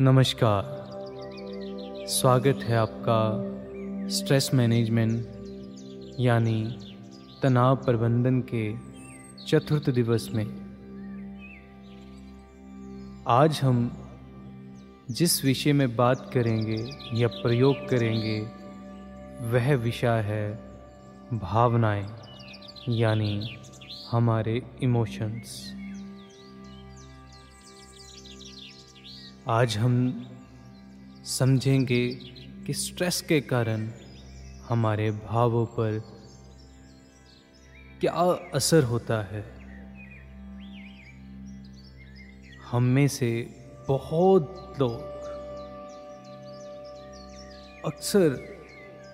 नमस्कार। स्वागत है आपका स्ट्रेस मैनेजमेंट, यानी तनाव प्रबंधन के चतुर्थ दिवस में। आज हम जिस विषय में बात करेंगे या प्रयोग करेंगे, वह विषय है भावनाएँ, यानी हमारे इमोशंस आज हम समझेंगे कि स्ट्रेस के कारण हमारे भावों पर क्या असर होता है। हम में से बहुत लोग अक्सर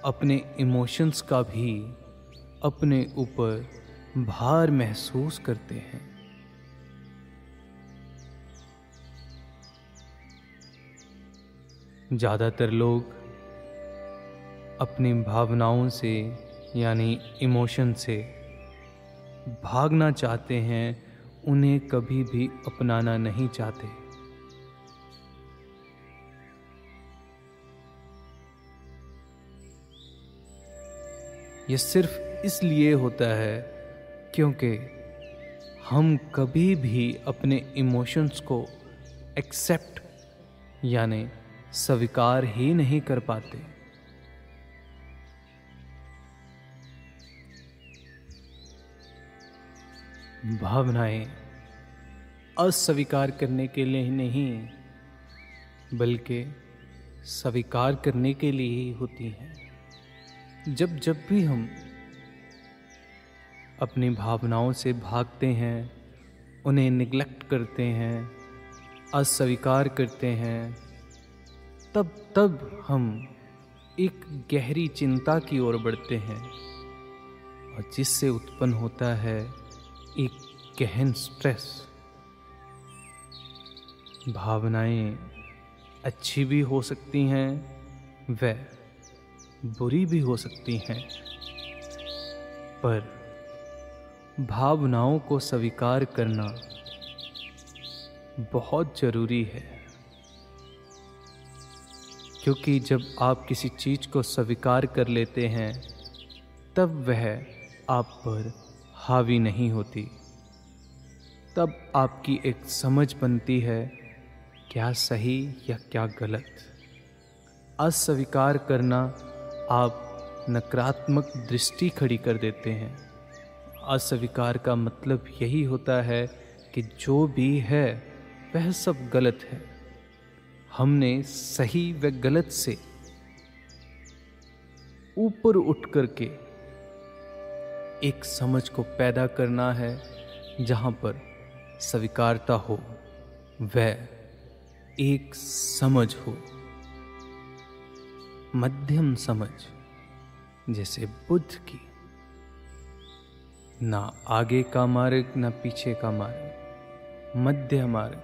अपने इमोशंस का भी अपने ऊपर भार महसूस करते हैं। ज़्यादातर लोग अपनी भावनाओं से, यानी इमोशन से भागना चाहते हैं, उन्हें कभी भी अपनाना नहीं चाहते। यह सिर्फ़ इसलिए होता है क्योंकि हम कभी भी अपने इमोशंस को एक्सेप्ट, यानी स्वीकार ही नहीं कर पाते। भावनाएँ अस्वीकार करने के लिए ही नहीं, बल्कि स्वीकार करने के लिए ही होती हैं। जब जब भी हम अपनी भावनाओं से भागते हैं, उन्हें निगलेक्ट करते हैं, अस्वीकार करते हैं तब तब हम एक गहरी चिंता की ओर बढ़ते हैं और जिससे उत्पन्न होता है एक गहन स्ट्रेस भावनाएँ अच्छी भी हो सकती हैं व बुरी भी हो सकती हैं, पर भावनाओं को स्वीकार करना बहुत ज़रूरी है। क्योंकि जब आप किसी चीज़ को स्वीकार कर लेते हैं, तब वह आप पर हावी नहीं होती। तब आपकी एक समझ बनती है क्या सही या क्या गलत। अस्वीकार करना आप नकारात्मक दृष्टि खड़ी कर देते हैं। अस्वीकार का मतलब यही होता है कि जो भी है, वह सब गलत है। हमने सही व गलत से ऊपर उठ करके एक समझ को पैदा करना है जहाँ पर स्वीकारता हो, वह एक समझ हो। मध्यम समझ, जैसे बुद्ध की। ना आगे का मार्ग, ना पीछे का मार्ग, मध्य मार्ग,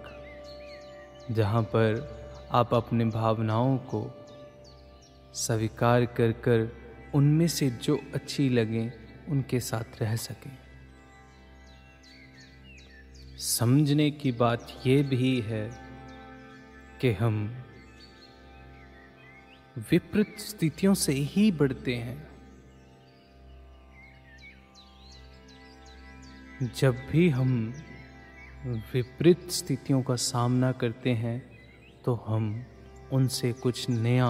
जहाँ पर आप अपने भावनाओं को स्वीकार कर कर उनमें से जो अच्छी लगे, उनके साथ रह सकें। समझने की बात यह भी है कि हम विपरीत स्थितियों से ही बढ़ते हैं। जब भी हम विपरीत स्थितियों का सामना करते हैं तो हम उनसे कुछ नया,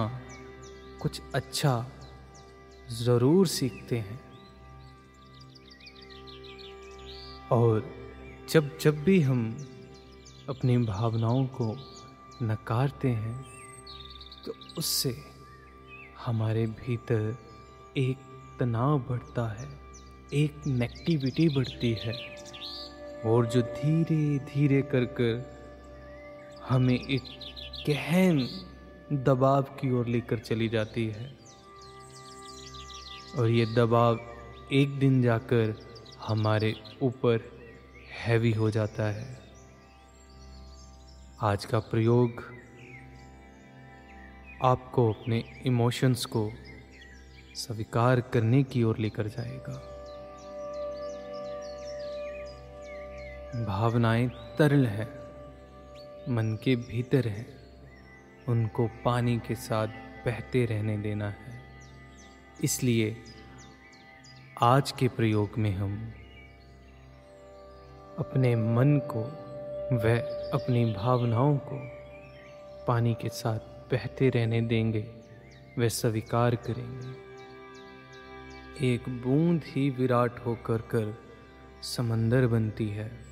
कुछ अच्छा ज़रूर सीखते हैं। और जब जब भी हम अपनी भावनाओं को नकारते हैं तो उससे हमारे भीतर एक तनाव बढ़ता है, एक नेगेटिविटी बढ़ती है। और जो धीरे धीरे कर कर हमें एक गहन दबाव की ओर लेकर चली जाती है। और ये दबाव एक दिन जाकर हमारे ऊपर हैवी हो जाता है। आज का प्रयोग आपको अपने इमोशंस को स्वीकार करने की ओर लेकर जाएगा। भावनाएँ तरल है, मन के भीतर है। उनको पानी के साथ बहते रहने देना है। इसलिए आज के प्रयोग में हम अपने मन को व अपनी भावनाओं को पानी के साथ बहते रहने देंगे व स्वीकार करेंगे। एक बूंद ही विराट होकर कर समंदर बनती है।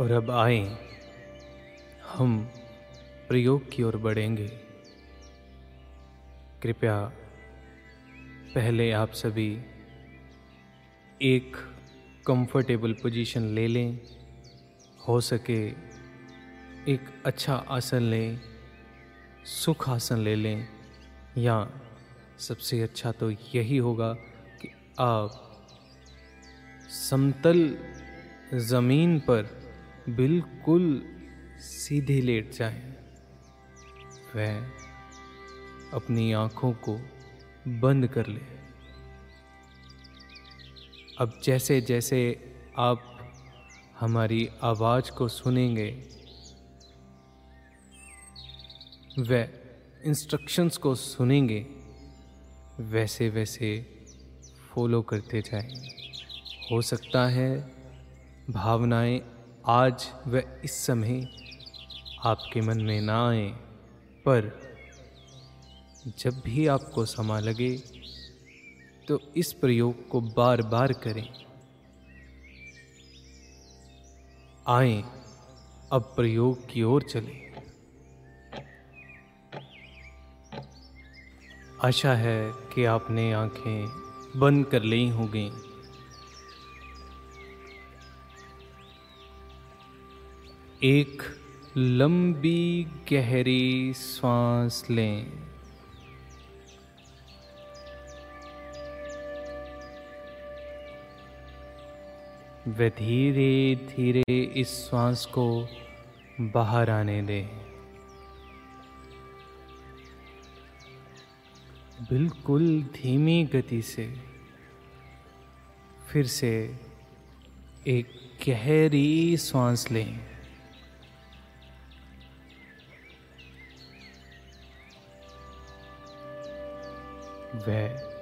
और अब आए, हम प्रयोग की ओर बढ़ेंगे। कृपया पहले आप सभी एक कंफर्टेबल पोजीशन ले लें, हो सके एक अच्छा आसन लें, सुख आसन ले लें, या सबसे अच्छा तो यही होगा कि आप समतल ज़मीन पर बिल्कुल सीधे लेट जाए। वह अपनी आँखों को बंद कर ले। अब जैसे जैसे आप हमारी आवाज़ को सुनेंगे व इंस्ट्रक्शंस को सुनेंगे, वैसे वैसे फॉलो करते जाएँ। हो सकता है भावनाएँ आज व इस समय आपके मन में ना आए, पर जब भी आपको समा लगे तो इस प्रयोग को बार बार करें। आए, अब प्रयोग की ओर चलें। आशा है कि आपने आँखें बंद कर ली होंगी। एक लंबी गहरी सांस लें। व धीरे धीरे इस श्वास को बाहर आने दें। बिल्कुल धीमी गति से फिर से एक गहरी सांस लें। वह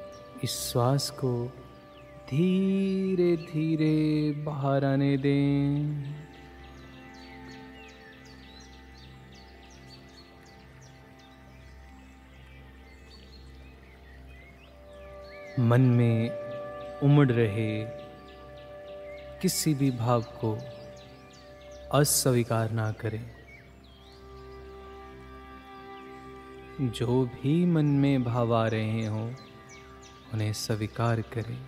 इस श्वास को धीरे धीरे बाहर आने दें। मन में उमड़ रहे किसी भी भाव को अस्वीकार ना करें। जो भी मन में भाव आ रहे हों, उन्हें स्वीकार करें।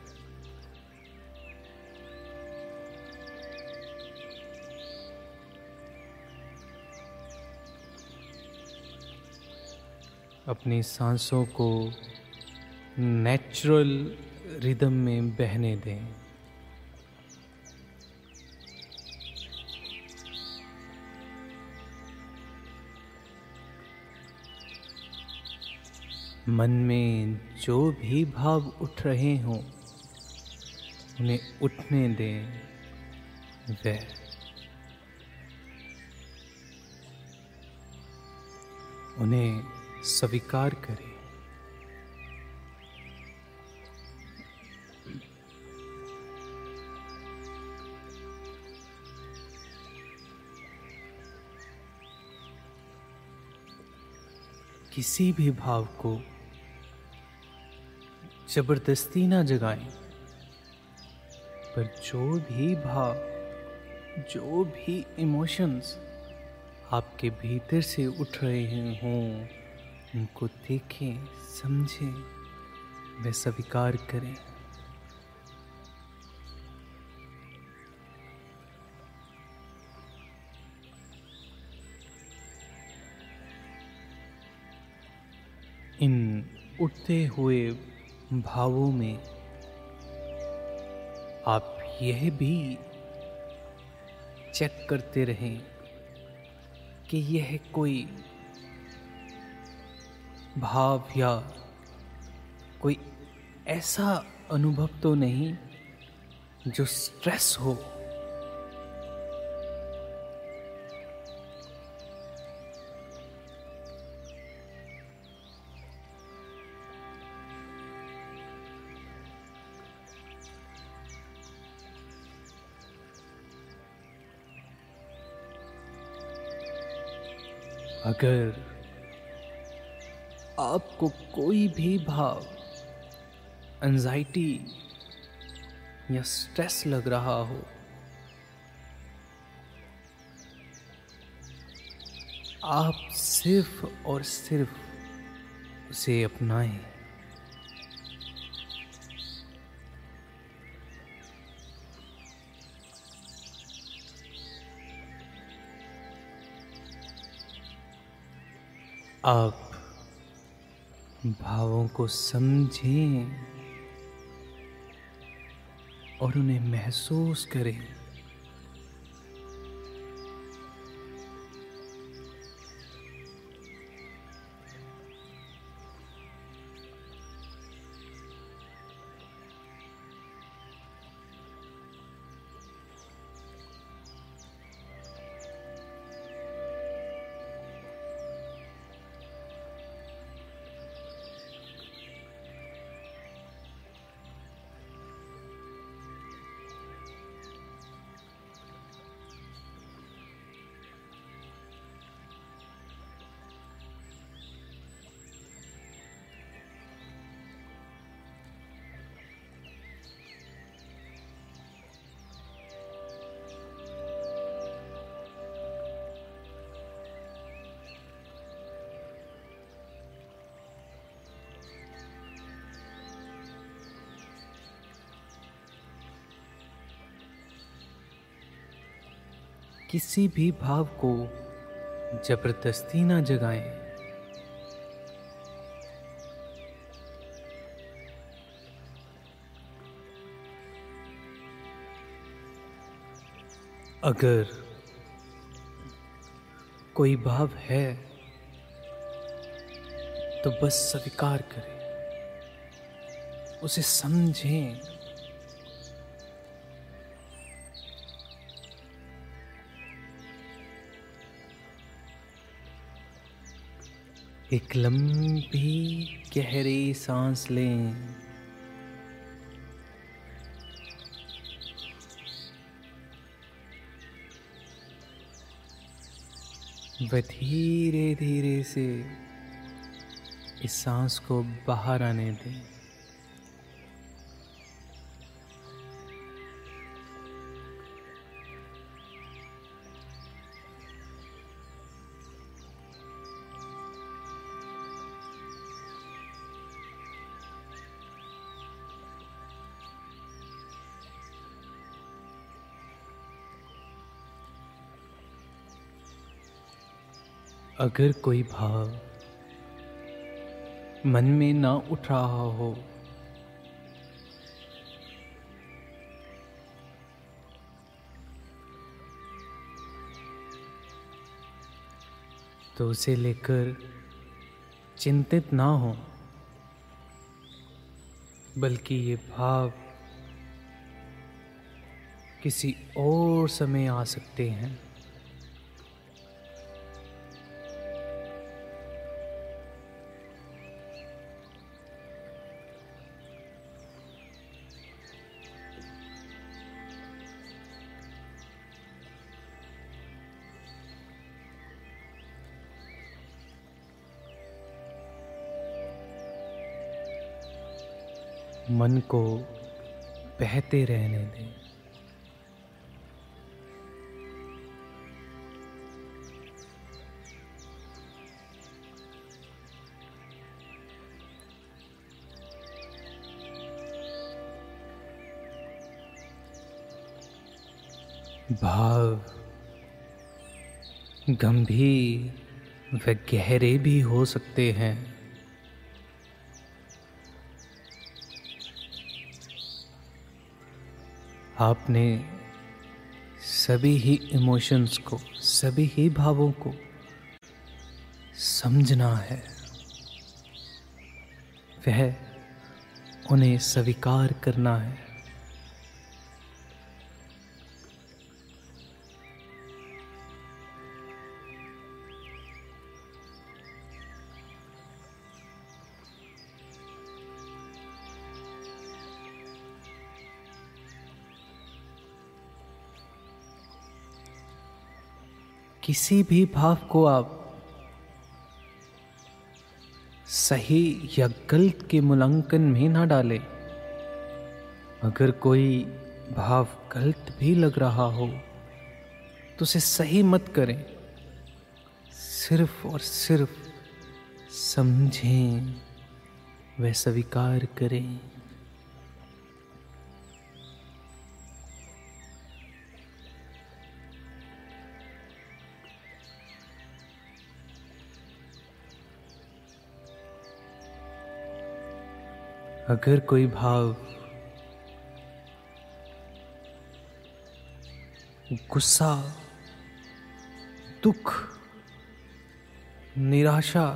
अपनी सांसों को नेचुरल रिदम में बहने दें। मन में जो भी भाव उठ रहे हों, उन्हें उठने दें वे। उन्हें स्वीकार करें। किसी भी भाव को ज़बरदस्ती ना जगाएँ, पर जो भी भाव, जो भी इमोशंस आपके भीतर से उठ रहे हों, उनको देखें, समझें, व स्वीकार करें। इन उठते हुए भावों में आप यह भी चेक करते रहें कि यह कोई भाव या कोई ऐसा अनुभव तो नहीं जो स्ट्रेस हो। अगर आपको कोई भी भाव एंजाइटी या स्ट्रेस लग रहा हो, आप सिर्फ़ और सिर्फ़ उसे अपनाएँ। आप भावों को समझें और उन्हें महसूस करें। किसी भी भाव को ज़बरदस्ती ना जगाएँ। अगर कोई भाव है तो बस स्वीकार करें। उसे समझें। एक लंबी गहरी सांस लें। व धीरे धीरे से इस सांस को बाहर आने दें। अगर कोई भाव मन में ना उठ रहा हो तो उसे लेकर चिंतित ना हो, बल्कि ये भाव किसी और समय आ सकते हैं। मन को बहते रहने दें। भाव गंभीर व गहरे भी हो सकते हैं। आपने सभी ही इमोशंस को, सभी ही भावों को समझना है। वह उन्हें स्वीकार करना है। किसी भी भाव को आप सही या गलत के मूल्यांकन में ना डालें। अगर कोई भाव गलत भी लग रहा हो तो उसे सही मत करें। सिर्फ़ और सिर्फ़ समझें, वह स्वीकार करें। अगर कोई भाव गुस्सा, दुख, निराशा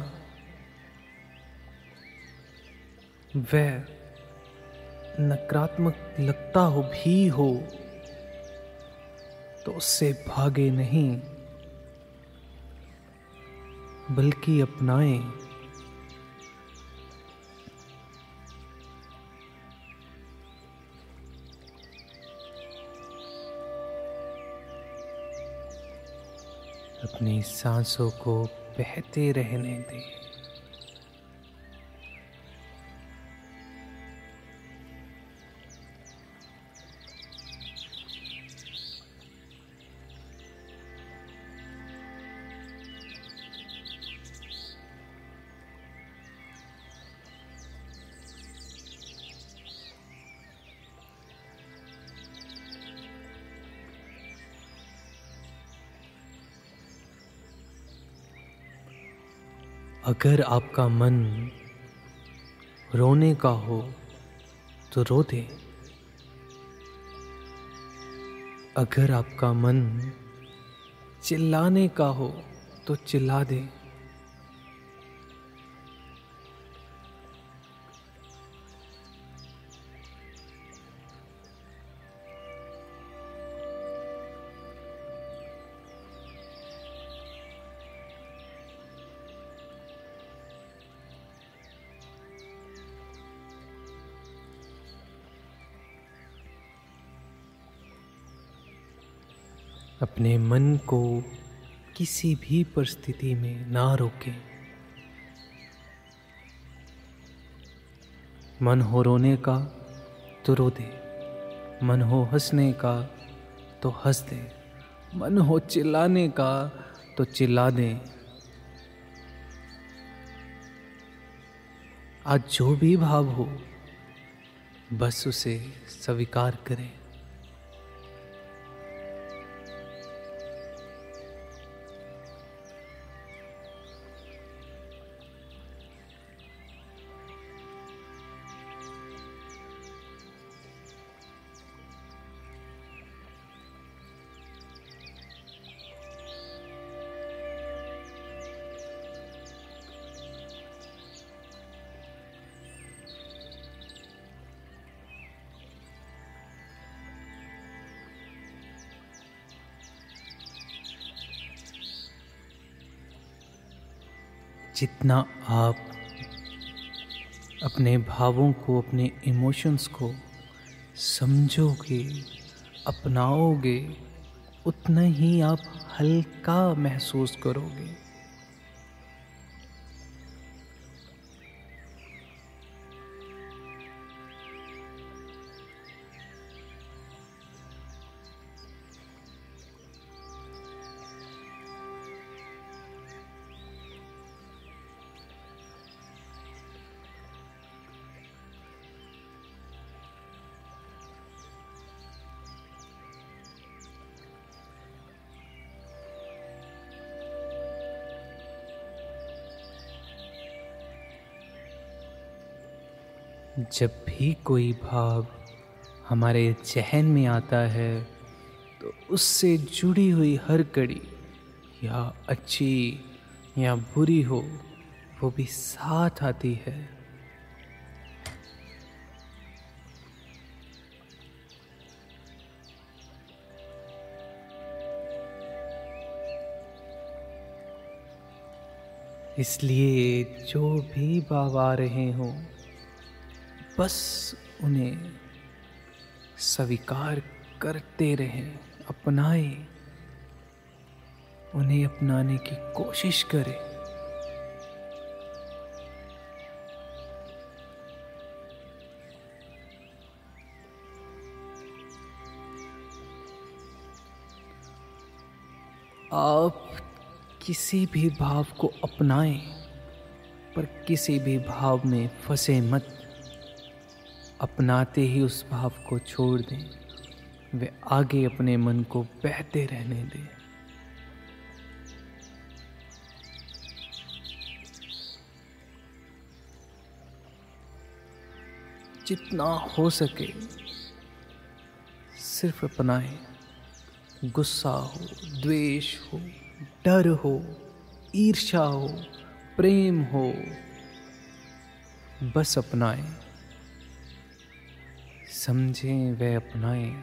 व नकारात्मक लगता हो, भी हो तो उससे भागे नहीं, बल्कि अपनाएँ। अपनी सांसों को बहते रहने दें। अगर आपका मन रोने का हो तो रो दे। अगर आपका मन चिल्लाने का हो तो चिल्ला दे। अपने मन को किसी भी परिस्थिति में ना रोकें। मन हो रोने का तो रो दे, मन हो हंसने का तो हंस दे, मन हो चिल्लाने का तो चिल्ला दे। आज जो भी भाव हो, बस उसे स्वीकार करें। जितना आप अपने भावों को, अपने इमोशंस को समझोगे, अपनाओगे, उतना ही आप हल्का महसूस करोगे। जब भी कोई भाव हमारे जहन में आता है तो उससे जुड़ी हुई हर कड़ी, या अच्छी या बुरी हो, वो भी साथ आती है। इसलिए जो भी भाव आ रहे हों बस उन्हें स्वीकार करते रहें, अपनाए, उन्हें अपनाने की कोशिश करें। आप किसी भी भाव को अपनाएँ, पर किसी भी भाव में फंसे मत। अपनाते ही उस भाव को छोड़ दें। वे आगे अपने मन को बहते रहने दें। जितना हो सके, सिर्फ़ अपनाएँ। गुस्सा हो, द्वेष हो, डर हो ईर्षा हो, प्रेम हो, बस अपनाएँ। समझें वे अपनाएँ।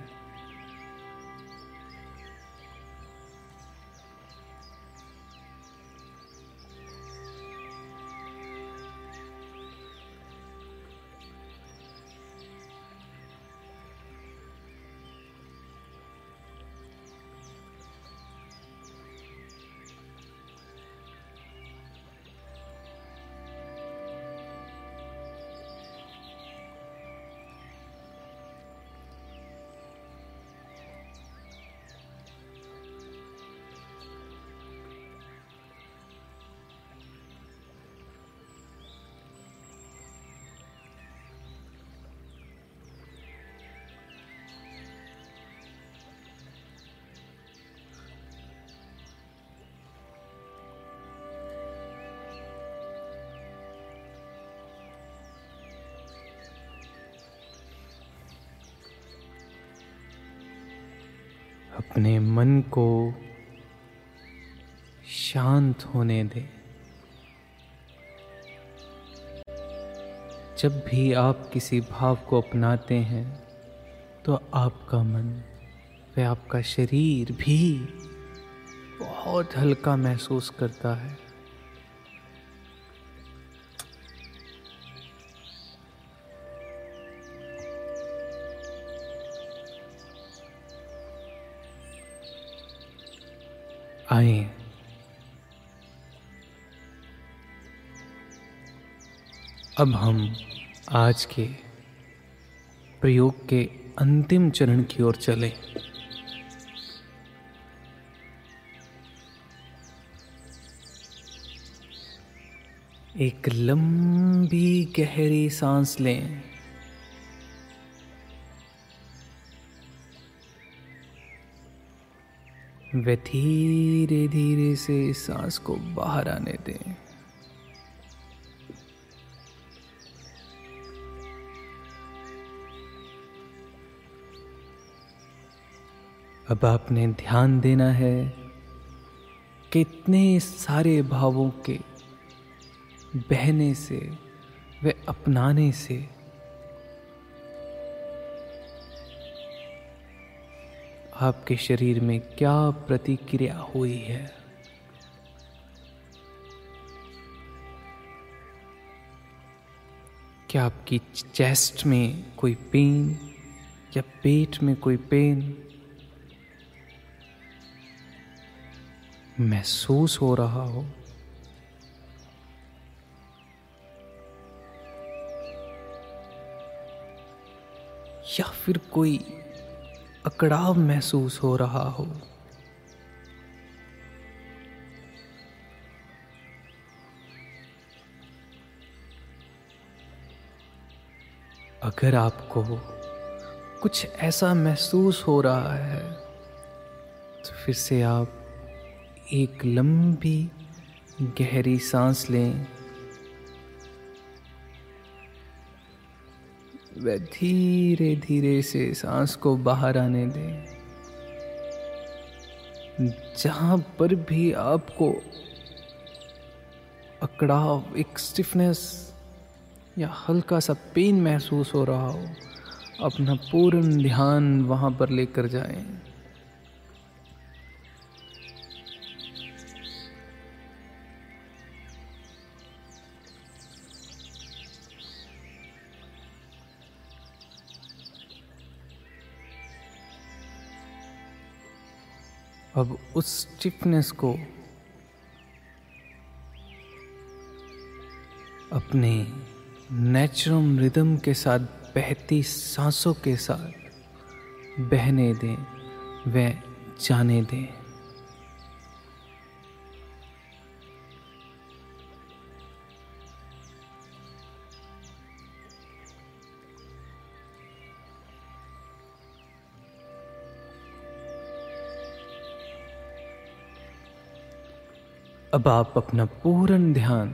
अपने मन को शांत होने दे। जब भी आप किसी भाव को अपनाते हैं तो आपका मन व आपका शरीर भी बहुत हल्का महसूस करता है। आए अब हम आज के प्रयोग के अंतिम चरण की ओर चले। एक लंबी गहरी सांस लें। वे धीरे धीरे से सांस को बाहर आने दें। अब आपने ध्यान देना है कितने सारे भावों के बहने से, वे अपनाने से आपके शरीर में क्या प्रतिक्रिया हुई है? क्या आपकी चेस्ट में कोई पेन या पेट में कोई पेन महसूस हो रहा हो? या फिर कोई अकड़ाव महसूस हो रहा हो। अगर आपको कुछ ऐसा महसूस हो रहा है तो फिर से आप एक लंबी, गहरी सांस लें। वह धीरे धीरे से सांस को बाहर आने दें। जहाँ पर भी आपको अकड़ाव, एक स्टिफनेस या हल्का सा पेन महसूस हो रहा हो, अपना पूर्ण ध्यान वहाँ पर लेकर जाएँ। अब उस स्टिफनेस को अपने नेचुरल रिदम के साथ, बहती सांसों के साथ बहने दें व जाने दें। अब आप अपना पूर्ण ध्यान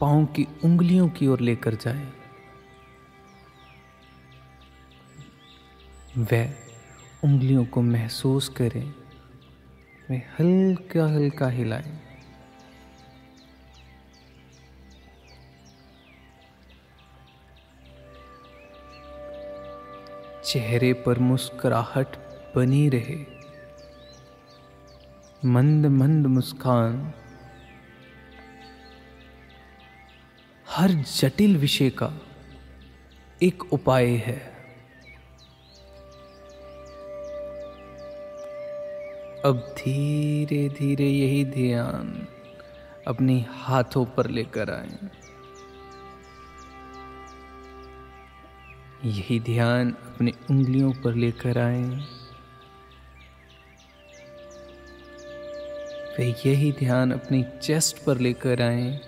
पाँव की उंगलियों की ओर लेकर जाएँ। वह उंगलियों को महसूस करें वे हल्का हल्का हिलाएँ चेहरे पर मुस्कुराहट बनी रहे मंद मंद मुस्कान। हर जटिल विषय का एक उपाय है। अब धीरे धीरे यही ध्यान अपने हाथों पर लेकर आए। यही ध्यान अपनी उंगलियों पर लेकर आए। वे यही ध्यान अपनी चेस्ट पर लेकर आए।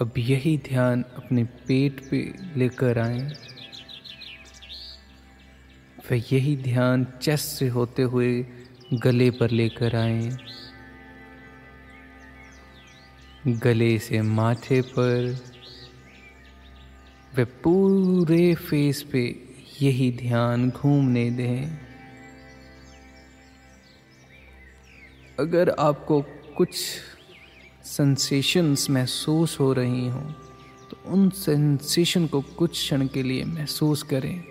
अब यही ध्यान अपने पेट पे लेकर आए। फिर यही ध्यान चेस्ट से होते हुए गले पर लेकर आए। गले से माथे पर वे पूरे फेस पे यही ध्यान घूमने दें। अगर आपको कुछ सेंसेशंस महसूस हो रही हों तो उन सेंसेशन को कुछ क्षण के लिए महसूस करें।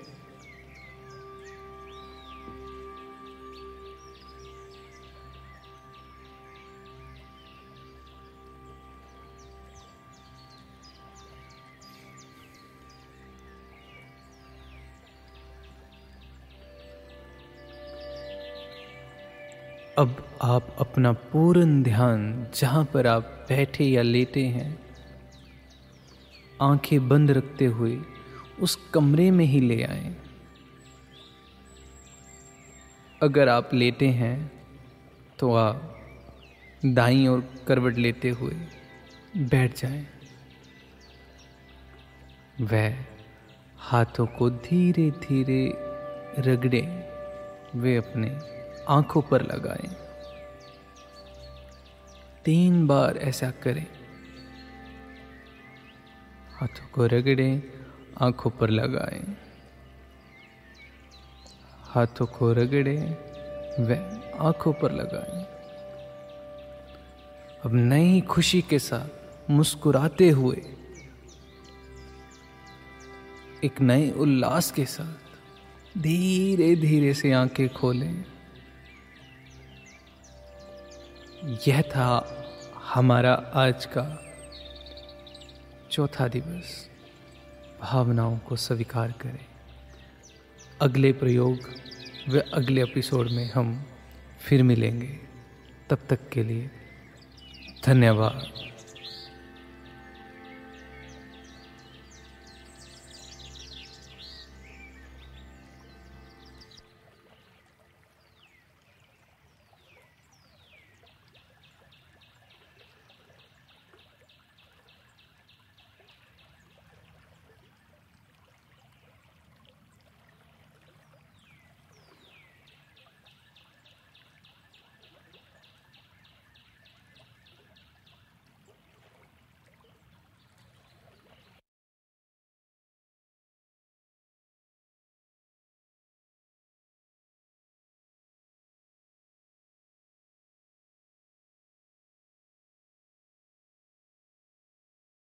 अब आप अपना पूर्ण ध्यान जहाँ पर आप बैठे या लेटे हैं, आँखें बंद रखते हुए उस कमरे में ही ले आए अगर आप लेटे हैं तो आप दाई और करवट लेते हुए बैठ जाएँ। वह हाथों को धीरे धीरे रगड़े, वे अपने आँखों पर लगाएँ तीन बार ऐसा करें। हाथों को रगड़ें, आँखों पर लगाएँ। हाथों को रगड़ें व आँखों पर लगाएँ। अब नई खुशी के साथ मुस्कुराते हुए, एक नए उल्लास के साथ धीरे धीरे से आँखें खोलें। यह था हमारा आज का चौथा दिवस भावनाओं को स्वीकार करें। अगले प्रयोग व अगले एपिसोड में हम फिर मिलेंगे। तब तक के लिए धन्यवाद।